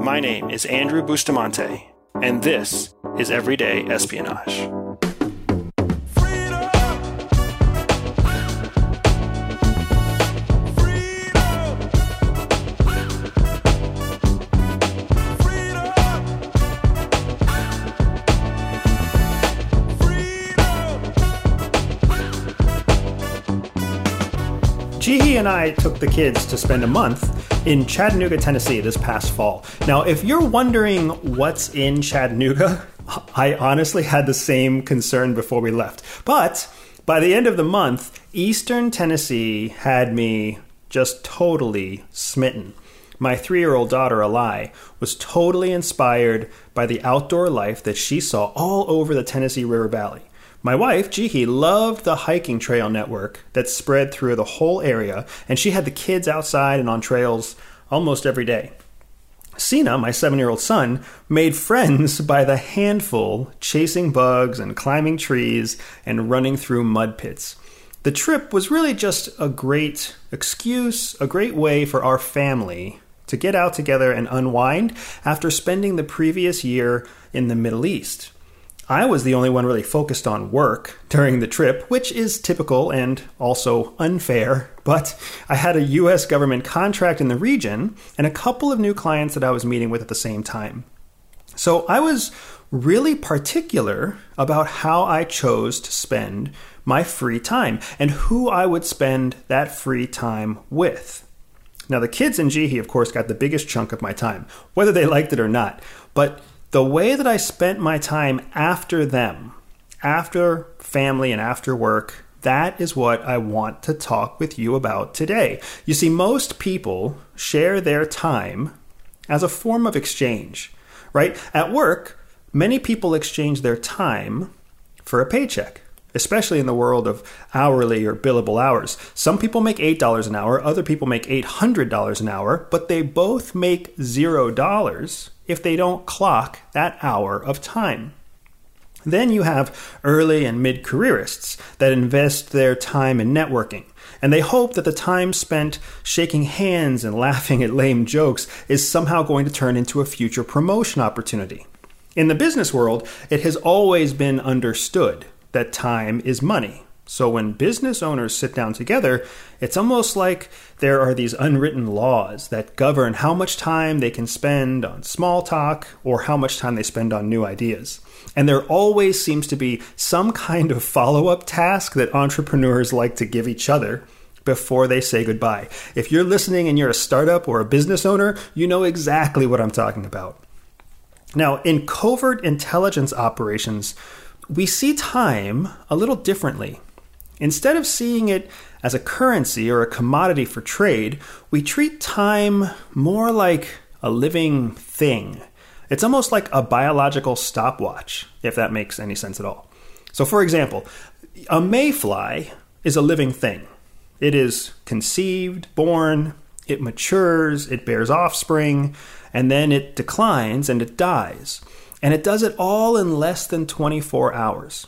My name is Andrew Bustamante, and this is Everyday Espionage. Jihi and I took the kids to spend a month in Chattanooga, Tennessee this past fall. Now, if you're wondering what's in Chattanooga, I honestly had the same concern before we left. But by the end of the month, Eastern Tennessee had me just totally smitten. My three year old daughter, Alai, was totally inspired by the outdoor life that she saw all over the Tennessee River Valley. My wife, Jihi, loved the hiking trail network that spread through the whole area, and she had the kids outside and on trails almost every day. Sina, my seven year old son, made friends by the handful, chasing bugs and climbing trees and running through mud pits. The trip was really just a great excuse, a great way for our family to get out together and unwind after spending the previous year in the Middle East. I was the only one really focused on work during the trip, which is typical and also unfair, but I had a US government contract in the region and a couple of new clients that I was meeting with at the same time. So I was really particular about how I chose to spend my free time and who I would spend that free time with. Now, the kids in Jihi, of course, got the biggest chunk of my time, whether they liked it or not. But the way that I spent my time after them, after family and after work, that is what I want to talk with you about today. You see, most people share their time as a form of exchange, right? At work, many people exchange their time for a paycheck, especially in the world of hourly or billable hours. Some people make $8 an hour, other people make $800 an hour, but they both make $0 if they don't clock that hour of time. Then you have early and mid careerists that invest their time in networking, and they hope that the time spent shaking hands and laughing at lame jokes is somehow going to turn into a future promotion opportunity. In the business world, it has always been understood that time is money. So when business owners sit down together, it's almost like there are these unwritten laws that govern how much time they can spend on small talk or how much time they spend on new ideas. And there always seems to be some kind of follow up task that entrepreneurs like to give each other before they say goodbye. If you're listening and you're a startup or a business owner, you know exactly what I'm talking about. Now, in covert intelligence operations, we see time a little differently. Instead of seeing it as a currency or a commodity for trade, we treat time more like a living thing. It's almost like a biological stopwatch, if that makes any sense at all. So, for example, a mayfly is a living thing. It is conceived, born, it matures, it bears offspring, and then it declines and it dies. And it does it all in less than 24 hours.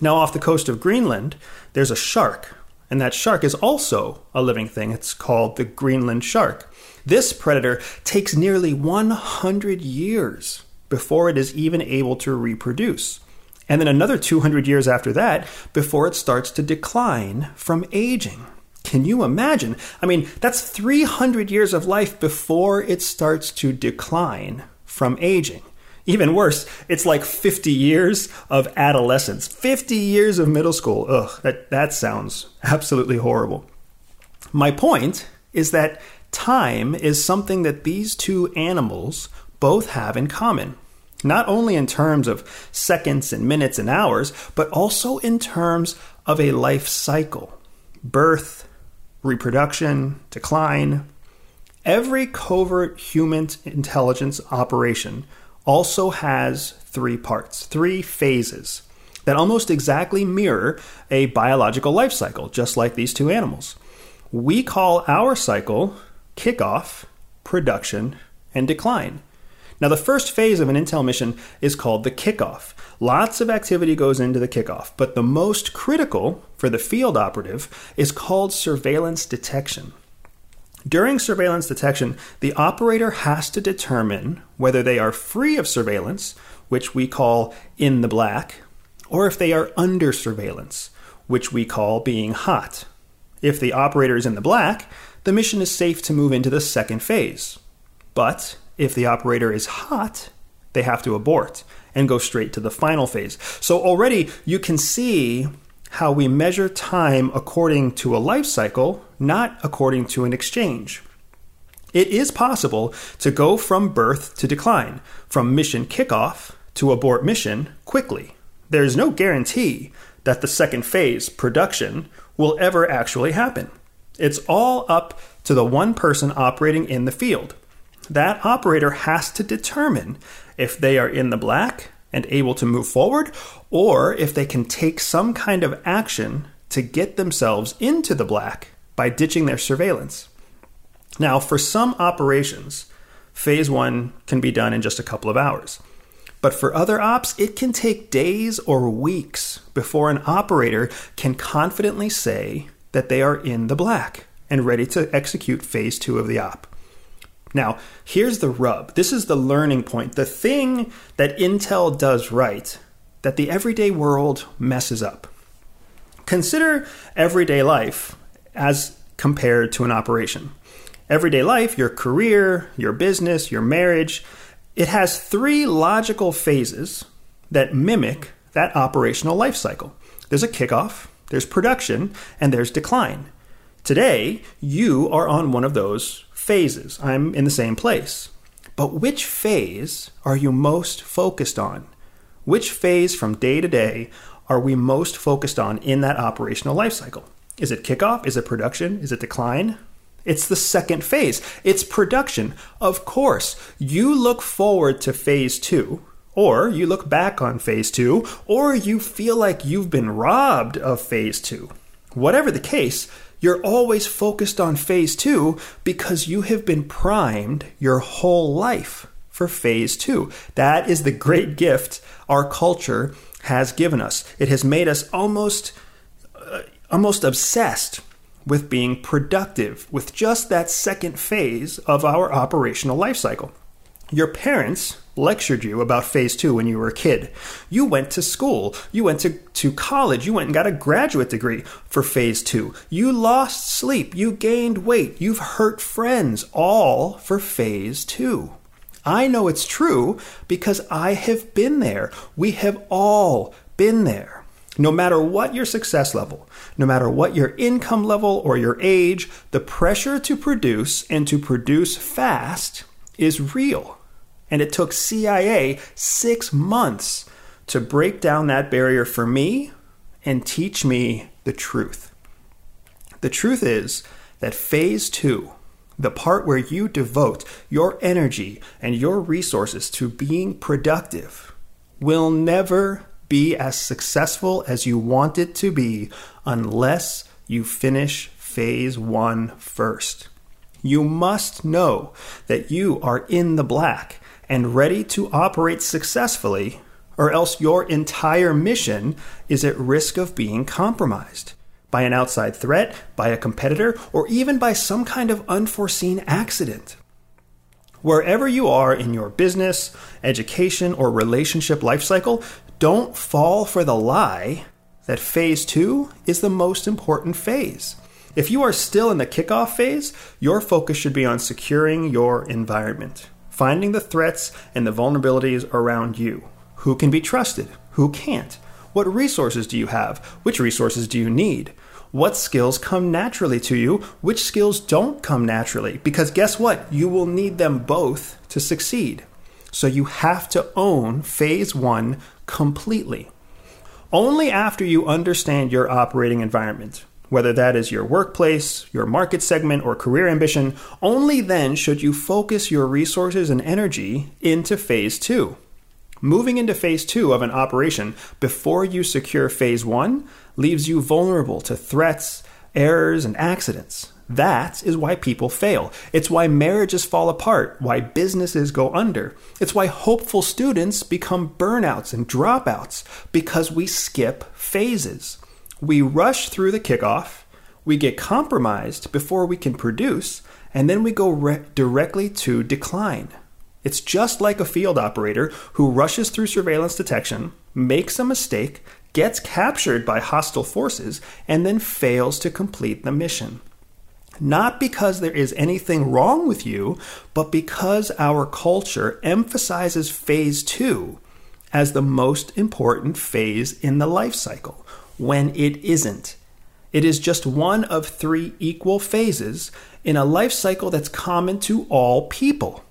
Now, off the coast of Greenland, there's a shark, and that shark is also a living thing. It's called the Greenland shark. This predator takes nearly 100 years before it is even able to reproduce. And then another 200 years after that before it starts to decline from aging. Can you imagine? I mean, that's 300 years of life before it starts to decline from aging. Even worse, it's like 50 years of adolescence, 50 years of middle school. Ugh, that, that sounds absolutely horrible. My point is that time is something that these two animals both have in common. Not only in terms of seconds and minutes and hours, but also in terms of a life cycle birth, reproduction, decline. Every covert human intelligence operation also has three parts, three phases that almost exactly mirror a biological life cycle, just like these two animals. We call our cycle kickoff, production, and decline. Now, the first phase of an intel mission is called the kickoff. Lots of activity goes into the kickoff, but the most critical for the field operative is called surveillance detection. During surveillance detection, the operator has to determine whether they are free of surveillance, which we call in the black, or if they are under surveillance, which we call being hot. If the operator is in the black, the mission is safe to move into the second phase. But if the operator is hot, they have to abort and go straight to the final phase. So already you can see how we measure time according to a life cycle, not according to an exchange. It is possible to go from birth to decline, from mission kickoff to abort mission quickly. There is no guarantee that the second phase, production, will ever actually happen. It's all up to the one person operating in the field. That operator has to determine if they are in the black and able to move forward, or if they can take some kind of action to get themselves into the black by ditching their surveillance. Now, for some operations, phase one can be done in just a couple of hours. But for other ops, it can take days or weeks before an operator can confidently say that they are in the black and ready to execute phase two of the op. Now, here's the rub. This is the learning point. The thing that Intel does right that the everyday world messes up. Consider everyday life as compared to an operation. Everyday life, your career, your business, your marriage, it has three logical phases that mimic that operational life cycle. There's a kickoff, there's production, and there's decline. Today, you are on one of those phases. I'm in the same place. But which phase are you most focused on? Which phase from day to day are we most focused on in that operational life cycle? Is it kickoff? Is it production? Is it decline? It's the second phase. It's production. Of course, you look forward to phase two, or you look back on phase two, or you feel like you've been robbed of phase two. Whatever the case, you're always focused on phase two because you have been primed your whole life for phase two. That is the great gift our culture has given us. It has made us almost, uh, almost obsessed with being productive with just that second phase of our operational life cycle. Your parents lectured you about phase two when you were a kid. You went to school. You went to, to college. You went and got a graduate degree for phase two. You lost sleep. You gained weight. You've hurt friends, all for phase two. I know it's true because I have been there. We have all been there. No matter what your success level, no matter what your income level or your age, the pressure to produce and to produce fast is real. And it took CIA six months to break down that barrier for me and teach me the truth. The truth is that phase two, the part where you devote your energy and your resources to being productive, will never be as successful as you want it to be unless you finish phase one first. You must know that you are in the black and ready to operate successfully, or else your entire mission is at risk of being compromised by an outside threat, by a competitor, or even by some kind of unforeseen accident. Wherever you are in your business, education, or relationship life cycle, don't fall for the lie that phase two is the most important phase. If you are still in the kickoff phase, your focus should be on securing your environment, finding the threats and the vulnerabilities around you. Who can be trusted? Who can't? What resources do you have? Which resources do you need? What skills come naturally to you? Which skills don't come naturally? Because guess what? You will need them both to succeed. So you have to own phase one completely. Only after you understand your operating environment, whether that is your workplace, your market segment, or career ambition, only then should you focus your resources and energy into phase two. Moving into phase two of an operation before you secure phase one leaves you vulnerable to threats, errors, and accidents. That is why people fail. It's why marriages fall apart, why businesses go under. It's why hopeful students become burnouts and dropouts, because we skip phases. We rush through the kickoff, we get compromised before we can produce, And then we go re- directly to decline. It's just like a field operator who rushes through surveillance detection, makes a mistake, gets captured by hostile forces, and then fails to complete the mission. Not because there is anything wrong with you, but because our culture emphasizes phase two as the most important phase in the life cycle, when it isn't. It is just one of three equal phases in a life cycle that's common to all people.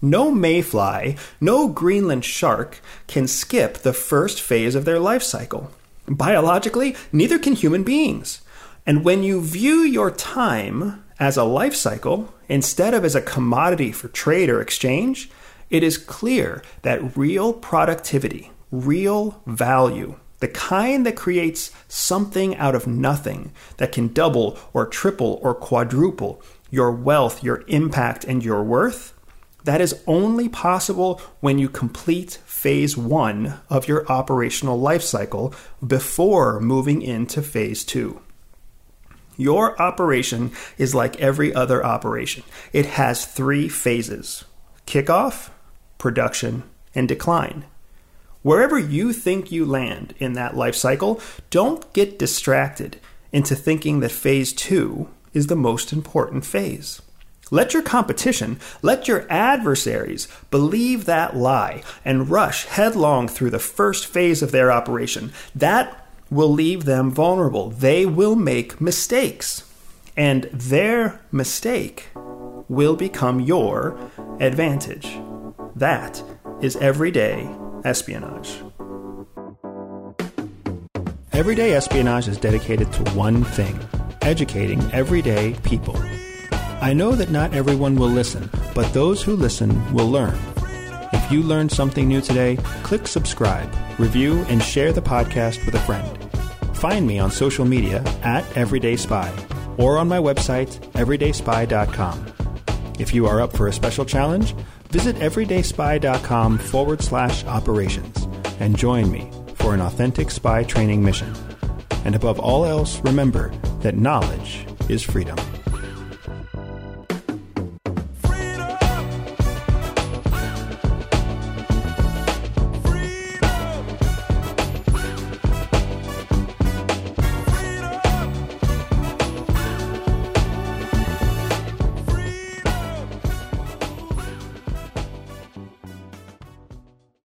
No mayfly, no Greenland shark can skip the first phase of their life cycle. Biologically, neither can human beings. And when you view your time as a life cycle instead of as a commodity for trade or exchange, it is clear that real productivity, real value, the kind that creates something out of nothing that can double or triple or quadruple your wealth, your impact, and your worth, that is only possible when you complete phase one of your operational life cycle before moving into phase two. Your operation is like every other operation. It has three phases kickoff, production, and decline. Wherever you think you land in that life cycle, don't get distracted into thinking that phase two is the most important phase. Let your competition, let your adversaries believe that lie and rush headlong through the first phase of their operation. That will leave them vulnerable. They will make mistakes, and their mistake will become your advantage. That is everyday espionage. Everyday espionage is dedicated to one thing educating everyday people. I know that not everyone will listen, but those who listen will learn. If you learned something new today, click subscribe, review, and share the podcast with a friend. Find me on social media at Everyday Spy or on my website, everydayspy.com. If you are up for a special challenge, visit everydayspy.com forward slash operations and join me for an authentic spy training mission. And above all else, remember that knowledge is freedom.